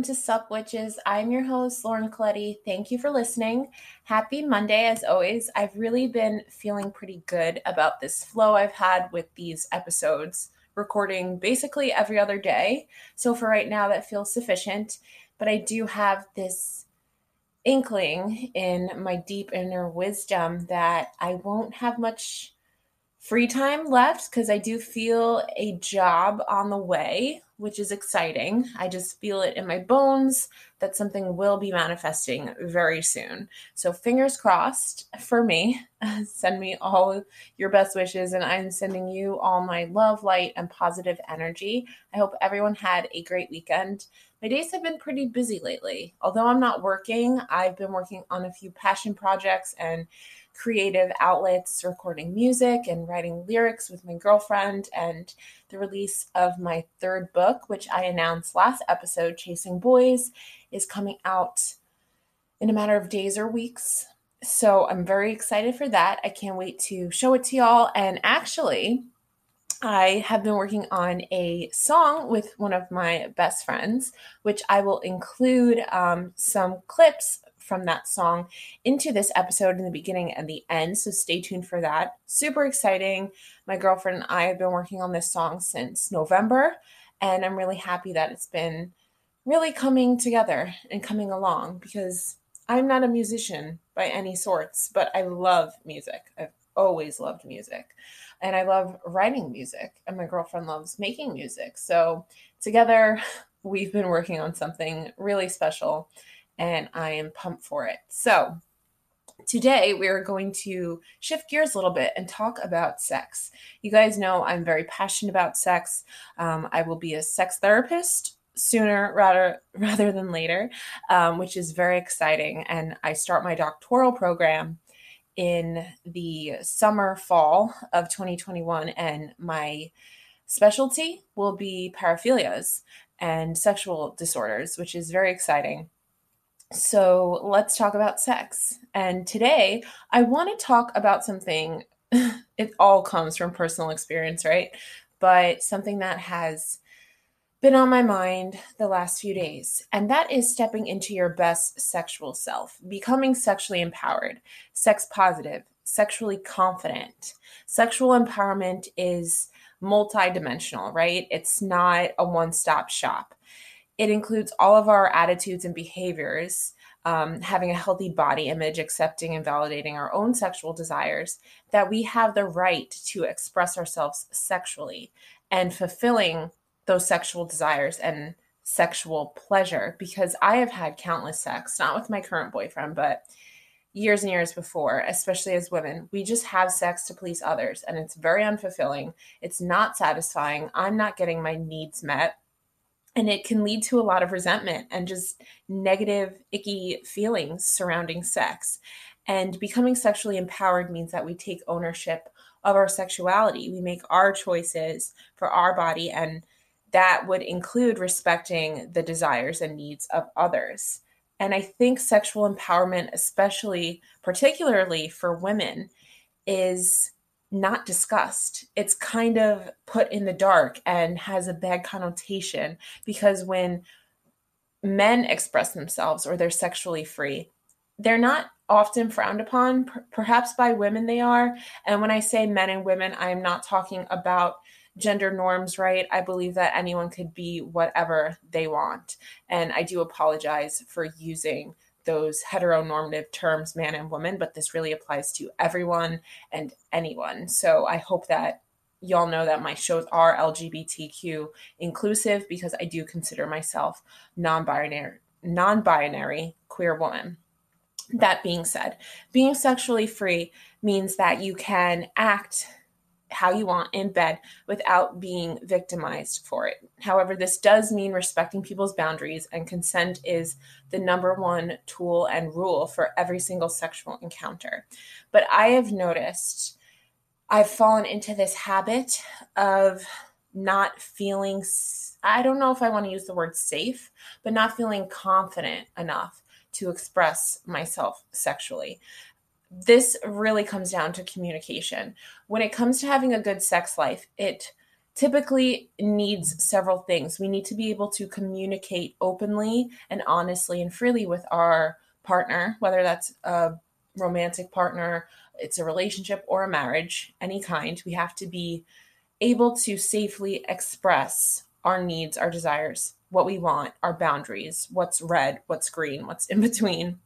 Welcome to Sup Witches. I'm your host, Lauren Colletti. Thank you for listening. Happy Monday, as always. I've really been feeling pretty good about this flow I've had with these episodes, recording basically every other day. So for right now, that feels sufficient. But I do have this inkling in my deep inner wisdom that I won't have much free time left because I do feel a job on the way, which is exciting. I just feel it in my bones that something will be manifesting very soon. So, fingers crossed for me. Send me all your best wishes, and I'm sending you all my love, light, and positive energy. I hope everyone had a great weekend. My days have been pretty busy lately. Although I'm not working, I've been working on a few passion projects and creative outlets, recording music and writing lyrics with my girlfriend, and the release of my third book, which I announced last episode, Chasing Boys, is coming out in a matter of days or weeks. So I'm very excited for that. I can't wait to show it to y'all. And actually, I have been working on a song with one of my best friends, which I will include um, some clips from that song into this episode in the beginning and the end. So stay tuned for that. Super exciting. My girlfriend and I have been working on this song since November, and I'm really happy that it's been really coming together and coming along because I'm not a musician by any sorts, but I love music. I've always loved music. And I love writing music, and my girlfriend loves making music. So, together, we've been working on something really special and I am pumped for it. So, today we are going to shift gears a little bit and talk about sex. You guys know I'm very passionate about sex. Um, I will be a sex therapist sooner rather rather than later, um, which is very exciting. And I start my doctoral program in the summer fall of 2021, and my specialty will be paraphilias and sexual disorders, which is very exciting. So let's talk about sex. And today I want to talk about something, it all comes from personal experience, right? But something that has been on my mind the last few days, and that is stepping into your best sexual self, becoming sexually empowered, sex positive, sexually confident. Sexual empowerment is multidimensional, right? It's not a one stop shop. It includes all of our attitudes and behaviors, um, having a healthy body image, accepting and validating our own sexual desires, that we have the right to express ourselves sexually and fulfilling those sexual desires and sexual pleasure. Because I have had countless sex, not with my current boyfriend, but years and years before, especially as women, we just have sex to please others and it's very unfulfilling. It's not satisfying. I'm not getting my needs met and it can lead to a lot of resentment and just negative icky feelings surrounding sex. And becoming sexually empowered means that we take ownership of our sexuality. We make our choices for our body and that would include respecting the desires and needs of others. And i think sexual empowerment especially particularly for women is not discussed. It's kind of put in the dark and has a bad connotation because when men express themselves or they're sexually free, they're not often frowned upon. P- perhaps by women they are. And when I say men and women, I'm not talking about gender norms, right? I believe that anyone could be whatever they want. And I do apologize for using those heteronormative terms, man and woman, but this really applies to everyone and anyone. So I hope that y'all know that my shows are LGBTQ inclusive because I do consider myself non-binary non-binary queer woman. That being said, being sexually free means that you can act how you want in bed without being victimized for it. However, this does mean respecting people's boundaries, and consent is the number one tool and rule for every single sexual encounter. But I have noticed I've fallen into this habit of not feeling, I don't know if I want to use the word safe, but not feeling confident enough to express myself sexually this really comes down to communication. When it comes to having a good sex life, it typically needs several things. We need to be able to communicate openly and honestly and freely with our partner, whether that's a romantic partner, it's a relationship or a marriage, any kind. We have to be able to safely express our needs, our desires, what we want, our boundaries, what's red, what's green, what's in between.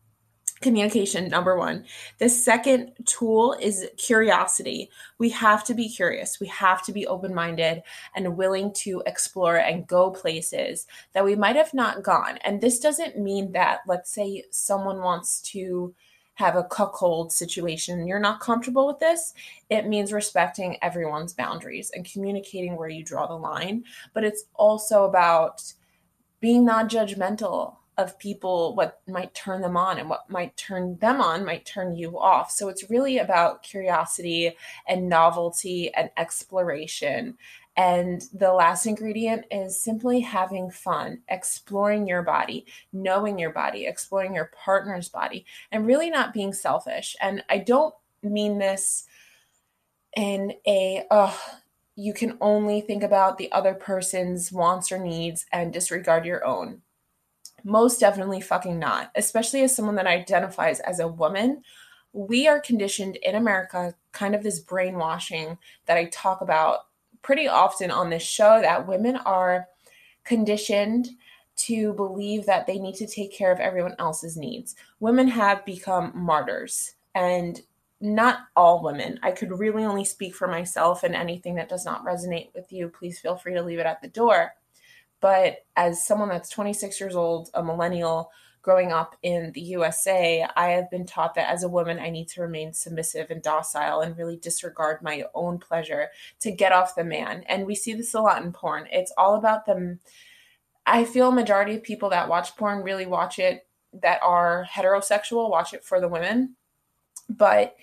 Communication, number one. The second tool is curiosity. We have to be curious. We have to be open minded and willing to explore and go places that we might have not gone. And this doesn't mean that, let's say, someone wants to have a cuckold situation you're not comfortable with this, it means respecting everyone's boundaries and communicating where you draw the line. But it's also about being non judgmental of people, what might turn them on and what might turn them on might turn you off. So it's really about curiosity and novelty and exploration and the last ingredient is simply having fun, exploring your body, knowing your body, exploring your partner's body, and really not being selfish. And I don't mean this in a, oh, you can only think about the other person's wants or needs and disregard your own. Most definitely fucking not, especially as someone that identifies as a woman. We are conditioned in America, kind of this brainwashing that I talk about pretty often on this show that women are conditioned to believe that they need to take care of everyone else's needs. Women have become martyrs, and not all women. I could really only speak for myself, and anything that does not resonate with you, please feel free to leave it at the door. But as someone that's 26 years old, a millennial, growing up in the USA, I have been taught that as a woman, I need to remain submissive and docile and really disregard my own pleasure to get off the man. And we see this a lot in porn. It's all about them. I feel majority of people that watch porn really watch it that are heterosexual watch it for the women. But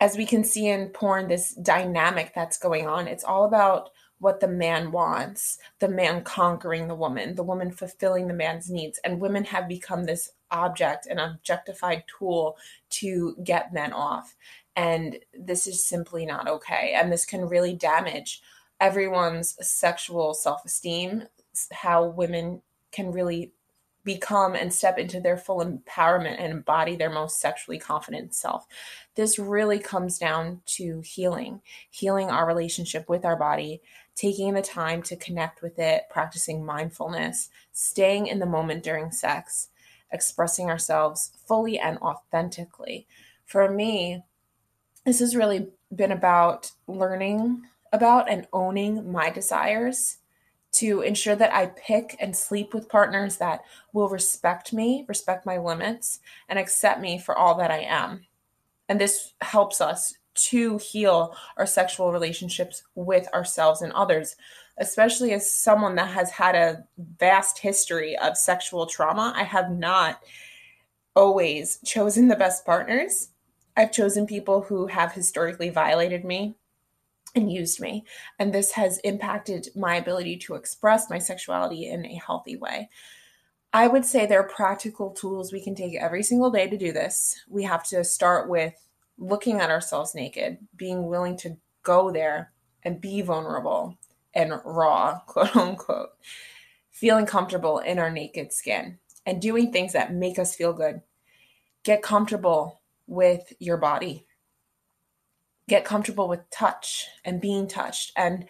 as we can see in porn, this dynamic that's going on, it's all about what the man wants, the man conquering the woman, the woman fulfilling the man's needs. And women have become this object, an objectified tool to get men off. And this is simply not okay. And this can really damage everyone's sexual self esteem, how women can really become and step into their full empowerment and embody their most sexually confident self. This really comes down to healing, healing our relationship with our body, taking the time to connect with it, practicing mindfulness, staying in the moment during sex, expressing ourselves fully and authentically. For me, this has really been about learning about and owning my desires to ensure that I pick and sleep with partners that will respect me, respect my limits, and accept me for all that I am. And this helps us to heal our sexual relationships with ourselves and others, especially as someone that has had a vast history of sexual trauma. I have not always chosen the best partners. I've chosen people who have historically violated me and used me. And this has impacted my ability to express my sexuality in a healthy way. I would say there are practical tools we can take every single day to do this. We have to start with looking at ourselves naked, being willing to go there and be vulnerable and raw, quote unquote, feeling comfortable in our naked skin and doing things that make us feel good. Get comfortable with your body get comfortable with touch and being touched. And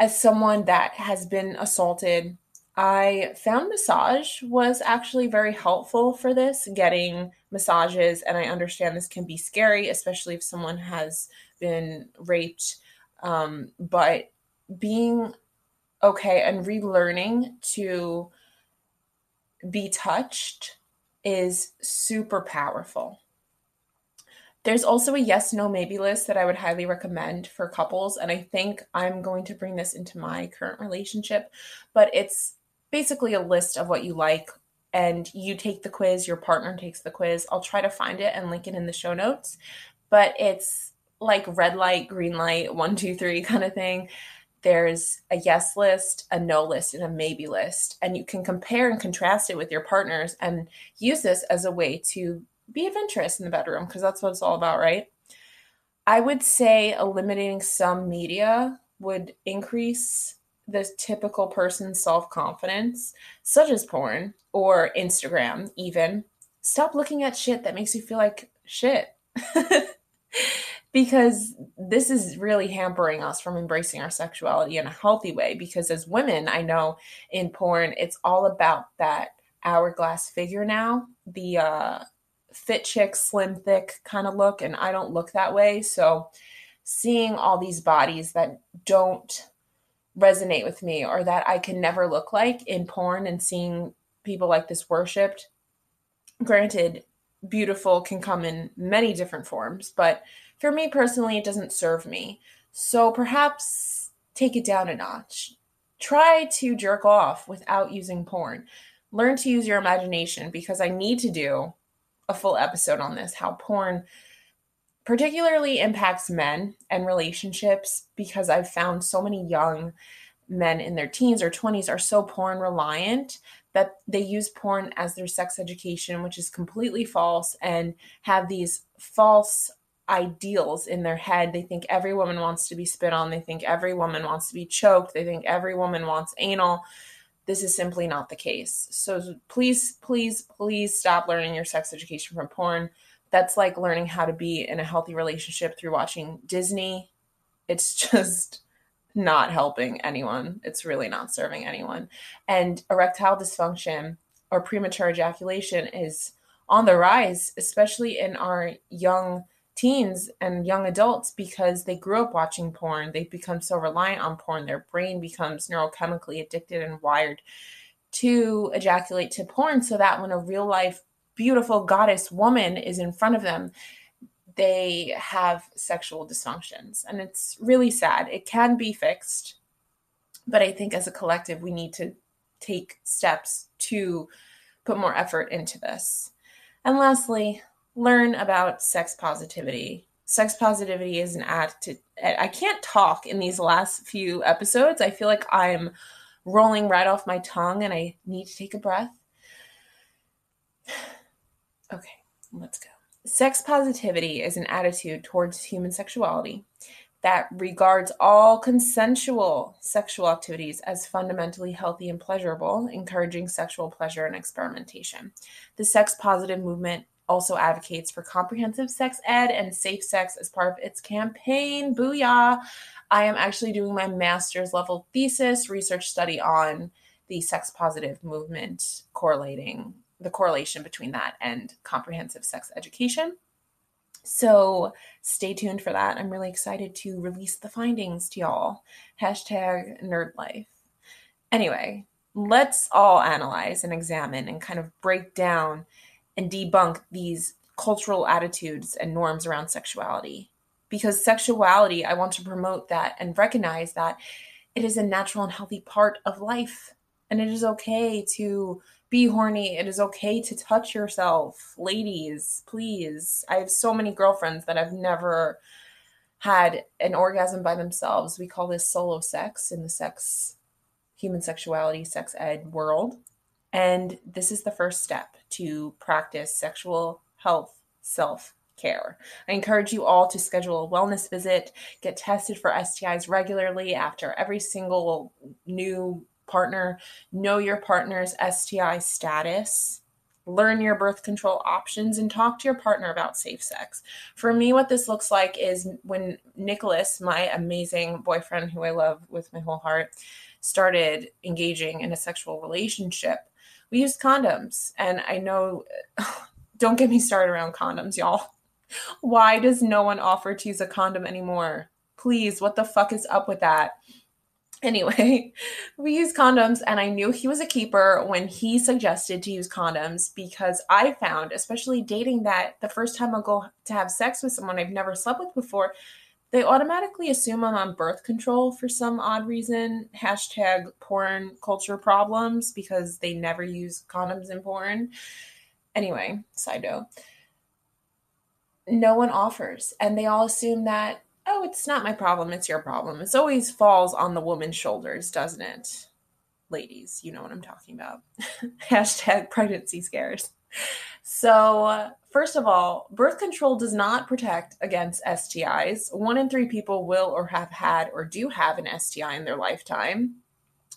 as someone that has been assaulted, I found massage was actually very helpful for this, getting massages. And I understand this can be scary, especially if someone has been raped. Um, but being okay and relearning to be touched is super powerful. There's also a yes, no, maybe list that I would highly recommend for couples. And I think I'm going to bring this into my current relationship, but it's basically a list of what you like. And you take the quiz, your partner takes the quiz. I'll try to find it and link it in the show notes. But it's like red light, green light, one, two, three kind of thing there's a yes list, a no list, and a maybe list. And you can compare and contrast it with your partners and use this as a way to be interest in the bedroom because that's what it's all about, right? I would say eliminating some media would increase the typical person's self confidence, such as porn or Instagram, even, stop looking at shit that makes you feel like shit. because this is really hampering us from embracing our sexuality in a healthy way. Because as women, I know in porn, it's all about that hourglass figure now, the uh, fit chick, slim, thick kind of look. And I don't look that way. So seeing all these bodies that don't resonate with me or that I can never look like in porn and seeing people like this worshiped. Granted, beautiful can come in many different forms, but for me personally, it doesn't serve me. So perhaps take it down a notch. Try to jerk off without using porn. Learn to use your imagination because I need to do a full episode on this how porn particularly impacts men and relationships because I've found so many young men in their teens or 20s are so porn reliant that they use porn as their sex education, which is completely false, and have these false ideals in their head. They think every woman wants to be spit on, they think every woman wants to be choked, they think every woman wants anal. This is simply not the case. So please, please, please stop learning your sex education from porn that's like learning how to be in a healthy relationship through watching Disney. It's just not helping anyone. It's really not serving anyone. And erectile dysfunction or premature ejaculation is on the rise, especially in our young teens and young adults because they grew up watching porn. They've become so reliant on porn. Their brain becomes neurochemically addicted and wired to ejaculate to porn so that when a real life beautiful goddess woman is in front of them, they have sexual dysfunctions. And it's really sad. It can be fixed, but I think as a collective, we need to take steps to put more effort into this. And lastly, learn about sex positivity. Sex positivity is an attitude. I can't talk in these last few episodes. I feel like I'm rolling right off my tongue and I need to take a breath. Okay, let's go. Sex positivity is an attitude towards human sexuality that regards all consensual sexual activities as fundamentally healthy and pleasurable, encouraging sexual pleasure and experimentation. The sex positive movement also advocates for comprehensive sex ed and safe sex as part of its campaign. Booyah! I am actually doing my master's level thesis research study on the sex positive movement correlating the correlation between that and comprehensive sex education. So stay tuned for that. I'm really excited to release the findings to y'all. Hashtag nerd life. Anyway, let's all analyze and examine and kind of break down and debunk these cultural attitudes and norms around sexuality. Because sexuality, I want to promote that and recognize that it is a natural and healthy part of life. And it is okay to be horny. It is okay to touch yourself. Ladies, please. I have so many girlfriends that have never had an orgasm by themselves. We call this solo sex in the sex, human sexuality, sex ed world. And this is the first step to practice sexual health self care. I encourage you all to schedule a wellness visit, get tested for STIs regularly after every single new partner, know your partner's STI status, learn your birth control options, and talk to your partner about safe sex. For me, what this looks like is when Nicholas, my amazing boyfriend who I love with my whole heart, started engaging in a sexual relationship, we used condoms. And I know, don't get me started around condoms, y'all. Why does no one offer to use a condom anymore? Please, what the fuck is up with that? Anyway, we use condoms, and I knew he was a keeper when he suggested to use condoms because I found, especially dating that the first time I go to have sex with someone I've never slept with before, they automatically assume I'm on birth control for some odd reason. Hashtag porn culture problems because they never use condoms in porn. Anyway, side note. No one offers, and they all assume that oh, it's not my problem, it's your problem. It always falls on the woman's shoulders, doesn't it? Ladies, you know what I'm talking about. Hashtag pregnancy scares. So, First of all, birth control does not protect against STIs. One in three people will or have had or do have an STI in their lifetime.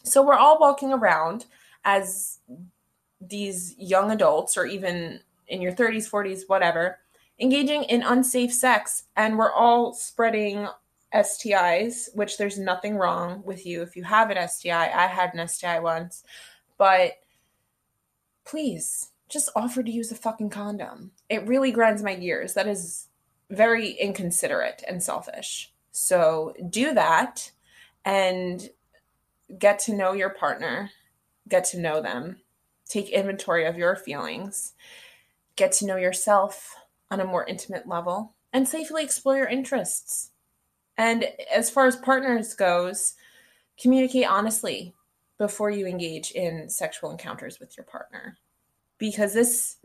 So we're all walking around as these young adults, or even in your 30s, 40s, whatever, engaging in unsafe sex, and we're all spreading STIs, which there's nothing wrong with you if you have an STI. I had an STI once, but please just offer to use a fucking condom. It really grinds my gears. That is very inconsiderate and selfish. So do that and get to know your partner, get to know them, take inventory of your feelings, get to know yourself on a more intimate level, and safely explore your interests. And as far as partners goes, communicate honestly before you engage in sexual encounters with your partner. Because this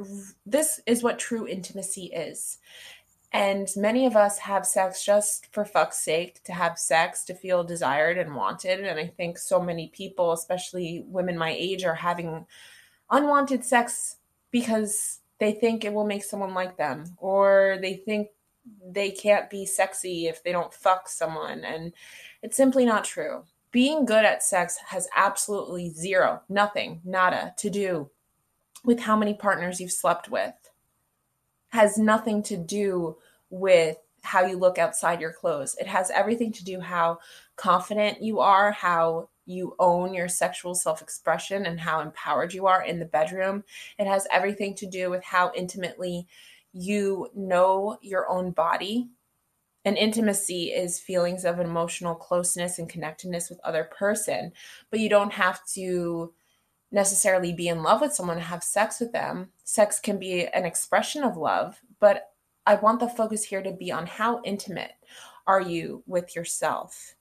this is what true intimacy is. And many of us have sex just for fuck's sake to have sex to feel desired and wanted. And i think so many people especially women my age are having unwanted sex because they think it will make someone like them or they think they can't be sexy if they don't fuck someone and it's simply not true being good at sex has absolutely zero nothing nada to do with how many partners you've slept with has nothing to do with how you look outside your clothes. It has everything to do how confident you are, how you own your sexual self-expression and how empowered you are in the bedroom. It has everything to do with how intimately you know your own body. And intimacy is feelings of emotional closeness and connectedness with other person, but you don't have to necessarily be in love with someone have sex with them. Sex can be an expression of love, but I want the focus here to be on how intimate are you with yourself.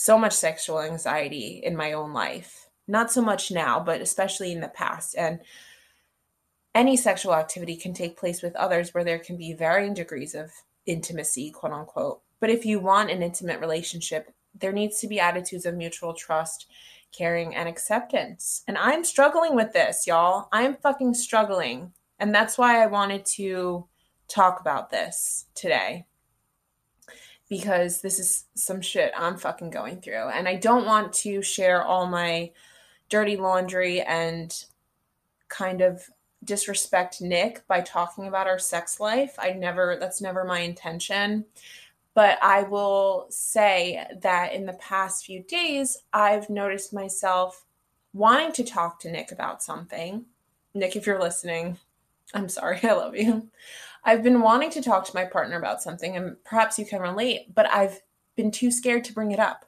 So much sexual anxiety in my own life. Not so much now, but especially in the past. And any sexual activity can take place with others where there can be varying degrees of intimacy, quote unquote. But if you want an intimate relationship, there needs to be attitudes of mutual trust caring, and acceptance. And I'm struggling with this, y'all. I'm fucking struggling. And that's why I wanted to talk about this today. Because this is some shit I'm fucking going through. And I don't want to share all my dirty laundry and kind of disrespect Nick by talking about our sex life. I never, that's never my intention. But I will say that in the past few days, I've noticed myself wanting to talk to Nick about something. Nick, if you're listening, I'm sorry, I love you. I've been wanting to talk to my partner about something, and perhaps you can relate, but I've been too scared to bring it up.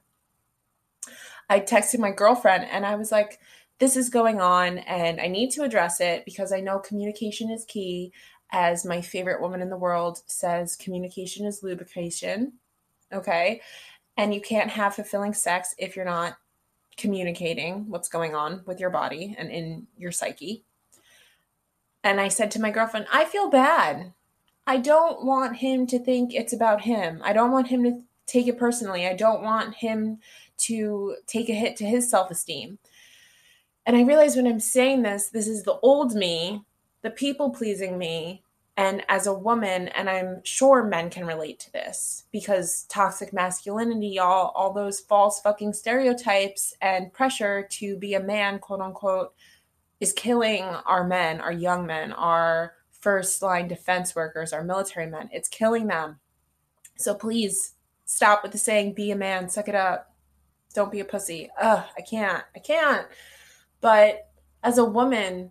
I texted my girlfriend and I was like, this is going on and I need to address it because I know communication is key as my favorite woman in the world says, communication is lubrication. Okay. And you can't have fulfilling sex if you're not communicating what's going on with your body and in your psyche. And I said to my girlfriend, I feel bad. I don't want him to think it's about him. I don't want him to take it personally. I don't want him to take a hit to his self esteem. And I realize when I'm saying this, this is the old me the people pleasing me and as a woman and i'm sure men can relate to this because toxic masculinity y'all all those false fucking stereotypes and pressure to be a man quote unquote is killing our men our young men our first line defense workers our military men it's killing them so please stop with the saying be a man suck it up don't be a pussy ugh i can't i can't but as a woman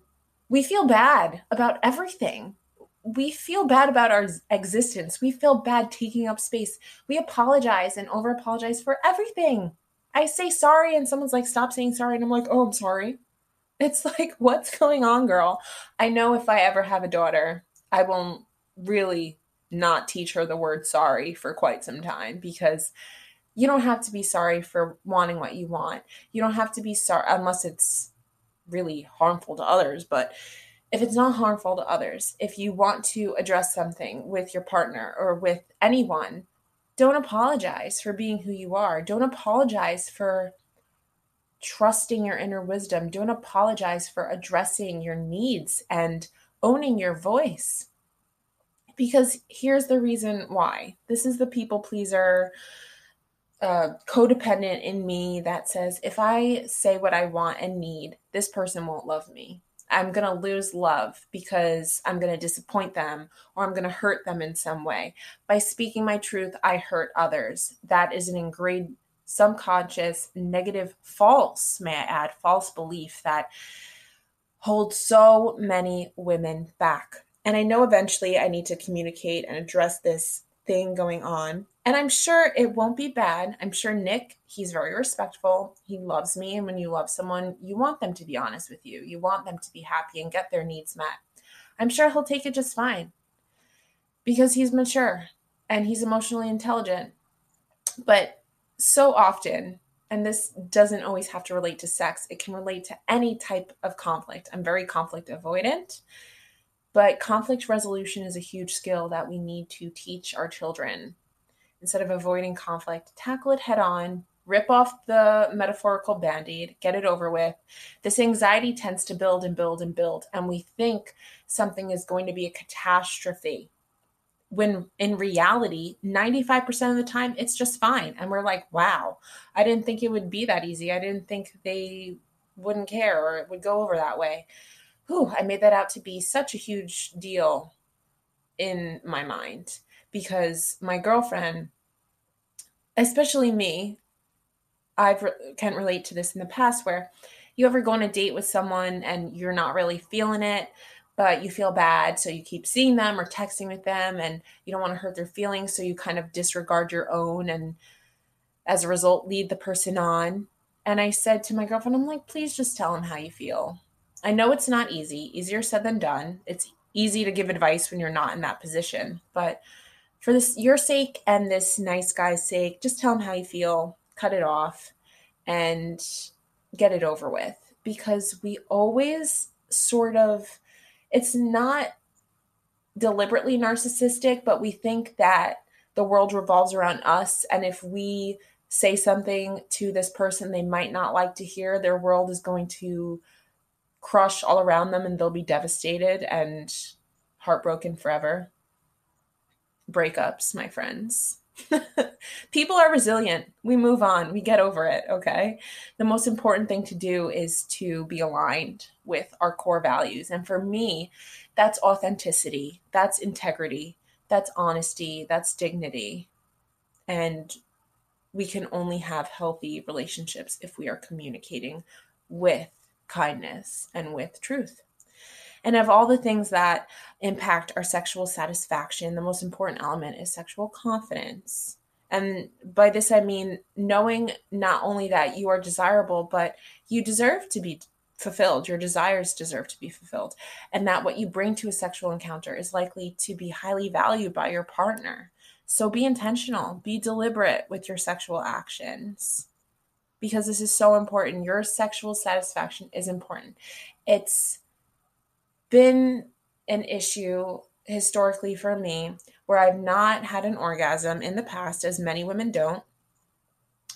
we feel bad about everything. We feel bad about our existence. We feel bad taking up space. We apologize and over apologize for everything. I say sorry, and someone's like, stop saying sorry. And I'm like, oh, I'm sorry. It's like, what's going on, girl? I know if I ever have a daughter, I won't really not teach her the word sorry for quite some time because you don't have to be sorry for wanting what you want. You don't have to be sorry unless it's really harmful to others, but if it's not harmful to others, if you want to address something with your partner or with anyone, don't apologize for being who you are. Don't apologize for trusting your inner wisdom. Don't apologize for addressing your needs and owning your voice. Because here's the reason why this is the people pleaser, uh, codependent in me that says, if I say what I want and need, this person won't love me. I'm going to lose love because I'm going to disappoint them or I'm going to hurt them in some way. By speaking my truth, I hurt others. That is an ingrained, subconscious, negative, false, may I add, false belief that holds so many women back. And I know eventually I need to communicate and address this thing going on. And I'm sure it won't be bad. I'm sure Nick, he's very respectful. He loves me. And when you love someone, you want them to be honest with you. You want them to be happy and get their needs met. I'm sure he'll take it just fine because he's mature and he's emotionally intelligent. But so often, and this doesn't always have to relate to sex, it can relate to any type of conflict. I'm very conflict avoidant. But conflict resolution is a huge skill that we need to teach our children. Instead of avoiding conflict, tackle it head on, rip off the metaphorical band aid, get it over with. This anxiety tends to build and build and build, and we think something is going to be a catastrophe. When in reality, 95% of the time, it's just fine. And we're like, wow, I didn't think it would be that easy. I didn't think they wouldn't care or it would go over that way whew, I made that out to be such a huge deal in my mind because my girlfriend, especially me, I re- can relate to this in the past where you ever go on a date with someone and you're not really feeling it, but you feel bad. So you keep seeing them or texting with them and you don't want to hurt their feelings. So you kind of disregard your own and as a result, lead the person on. And I said to my girlfriend, I'm like, please just tell him how you feel. I know it's not easy, easier said than done. It's easy to give advice when you're not in that position, but for this your sake and this nice guy's sake, just tell him how you feel, cut it off and get it over with because we always sort of it's not deliberately narcissistic, but we think that the world revolves around us and if we say something to this person they might not like to hear, their world is going to crush all around them and they'll be devastated and heartbroken forever. Breakups, my friends. People are resilient. We move on. We get over it, okay? The most important thing to do is to be aligned with our core values. And for me, that's authenticity, that's integrity, that's honesty, that's dignity. And we can only have healthy relationships if we are communicating with kindness, and with truth. And of all the things that impact our sexual satisfaction, the most important element is sexual confidence. And by this, I mean knowing not only that you are desirable, but you deserve to be fulfilled. Your desires deserve to be fulfilled. And that what you bring to a sexual encounter is likely to be highly valued by your partner. So be intentional, be deliberate with your sexual actions because this is so important. Your sexual satisfaction is important. It's been an issue historically for me where I've not had an orgasm in the past, as many women don't.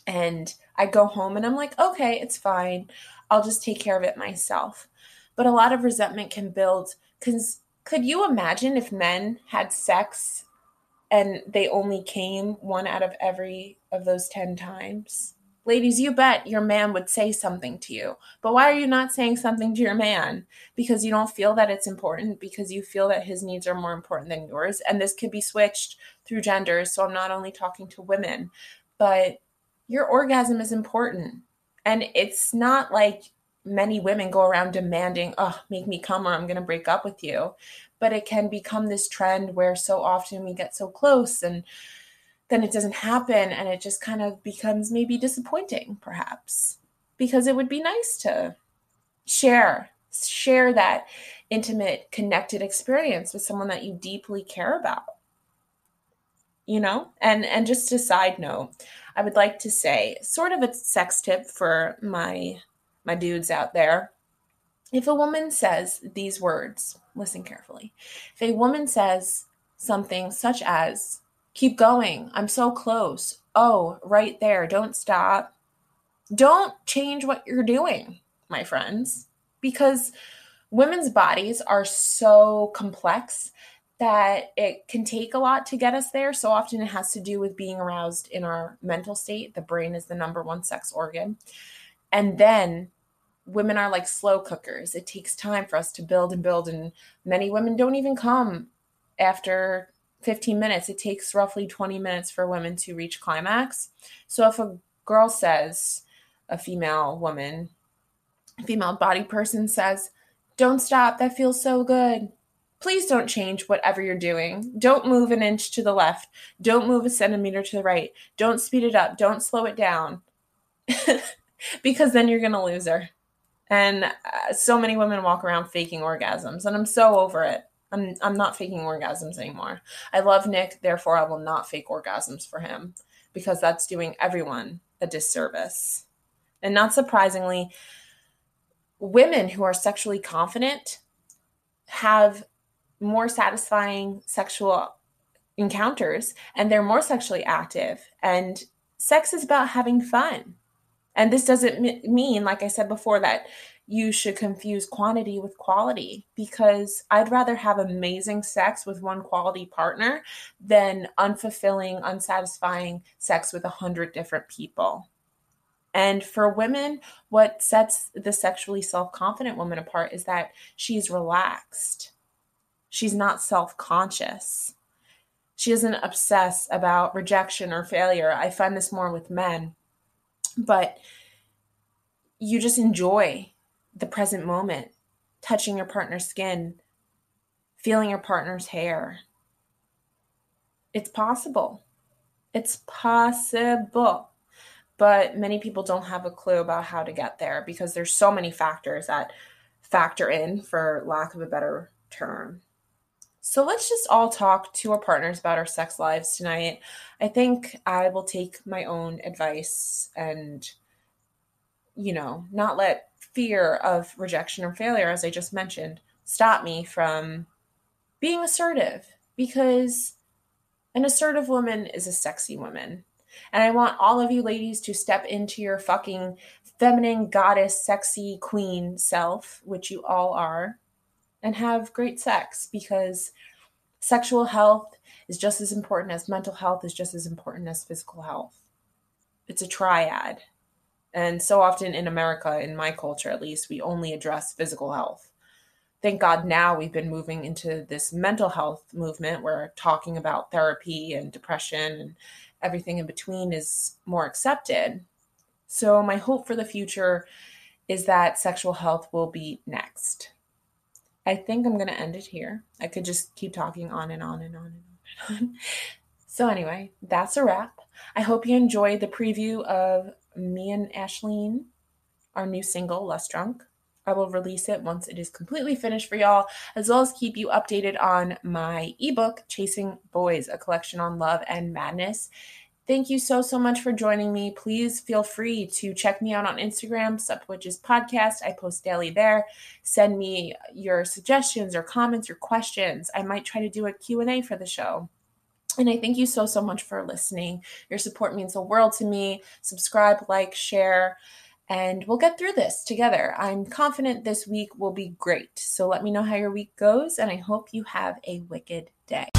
And I go home and I'm like, okay, it's fine. I'll just take care of it myself. But a lot of resentment can build because could you imagine if men had sex and they only came one out of every of those 10 times? Ladies, you bet your man would say something to you. But why are you not saying something to your man? Because you don't feel that it's important, because you feel that his needs are more important than yours. And this could be switched through genders. So I'm not only talking to women, but your orgasm is important. And it's not like many women go around demanding, oh, make me come or I'm going to break up with you. But it can become this trend where so often we get so close and then it doesn't happen and it just kind of becomes maybe disappointing perhaps because it would be nice to share share that intimate connected experience with someone that you deeply care about you know? And and just a side note i would like to say sort of a sex tip for my my dudes out there. If a woman says these words listen carefully. If a woman says something such as Keep going. I'm so close. Oh, right there. Don't stop. Don't change what you're doing, my friends, because women's bodies are so complex that it can take a lot to get us there. So often it has to do with being aroused in our mental state. The brain is the number one sex organ. And then women are like slow cookers. It takes time for us to build and build. And many women don't even come after 15 minutes. It takes roughly 20 minutes for women to reach climax. So if a girl says, a female woman, female body person says, Don't stop, that feels so good. Please don't change whatever you're doing. Don't move an inch to the left. Don't move a centimeter to the right. Don't speed it up. Don't slow it down. because then you're going to lose her. And uh, so many women walk around faking orgasms, and I'm so over it. I'm, I'm not faking orgasms anymore. I love Nick, therefore, I will not fake orgasms for him because that's doing everyone a disservice. And not surprisingly, women who are sexually confident have more satisfying sexual encounters and they're more sexually active. And sex is about having fun. And this doesn't mean, like I said before, that you should confuse quantity with quality because I'd rather have amazing sex with one quality partner than unfulfilling, unsatisfying sex with a hundred different people. And for women, what sets the sexually self confident woman apart is that she's relaxed. She's not self conscious. She doesn't obsess about rejection or failure. I find this more with men. But you just enjoy the present moment, touching your partner's skin, feeling your partner's hair. It's possible. It's possible but many people don't have a clue about how to get there because there's so many factors that factor in for lack of a better term. So let's just all talk to our partners about our sex lives tonight. I think I will take my own advice and you know, not let fear of rejection or failure as I just mentioned stop me from being assertive because an assertive woman is a sexy woman and I want all of you ladies to step into your fucking feminine, goddess, sexy queen self, which you all are, and have great sex because sexual health is just as important as mental health, is just as important as physical health. It's a triad. And so often in America, in my culture at least, we only address physical health. Thank God now we've been moving into this mental health movement. We're talking about therapy and depression and everything in between is more accepted. So, my hope for the future is that sexual health will be next. I think I'm going to end it here. I could just keep talking on and on and on and on and on. so, anyway, that's a wrap. I hope you enjoyed the preview of me and Ashleen, our new single, Less Drunk. I will release it once it is completely finished for y'all, as well as keep you updated on my ebook, Chasing Boys, a collection on love and madness. Thank you so, so much for joining me. Please feel free to check me out on Instagram, Sup Witches Podcast. I post daily there. Send me your suggestions or comments or questions. I might try to do a Q&A for the show. And I thank you so, so much for listening. Your support means the world to me. Subscribe, like, share and we'll get through this together. I'm confident this week will be great. So let me know how your week goes, and I hope you have a wicked day.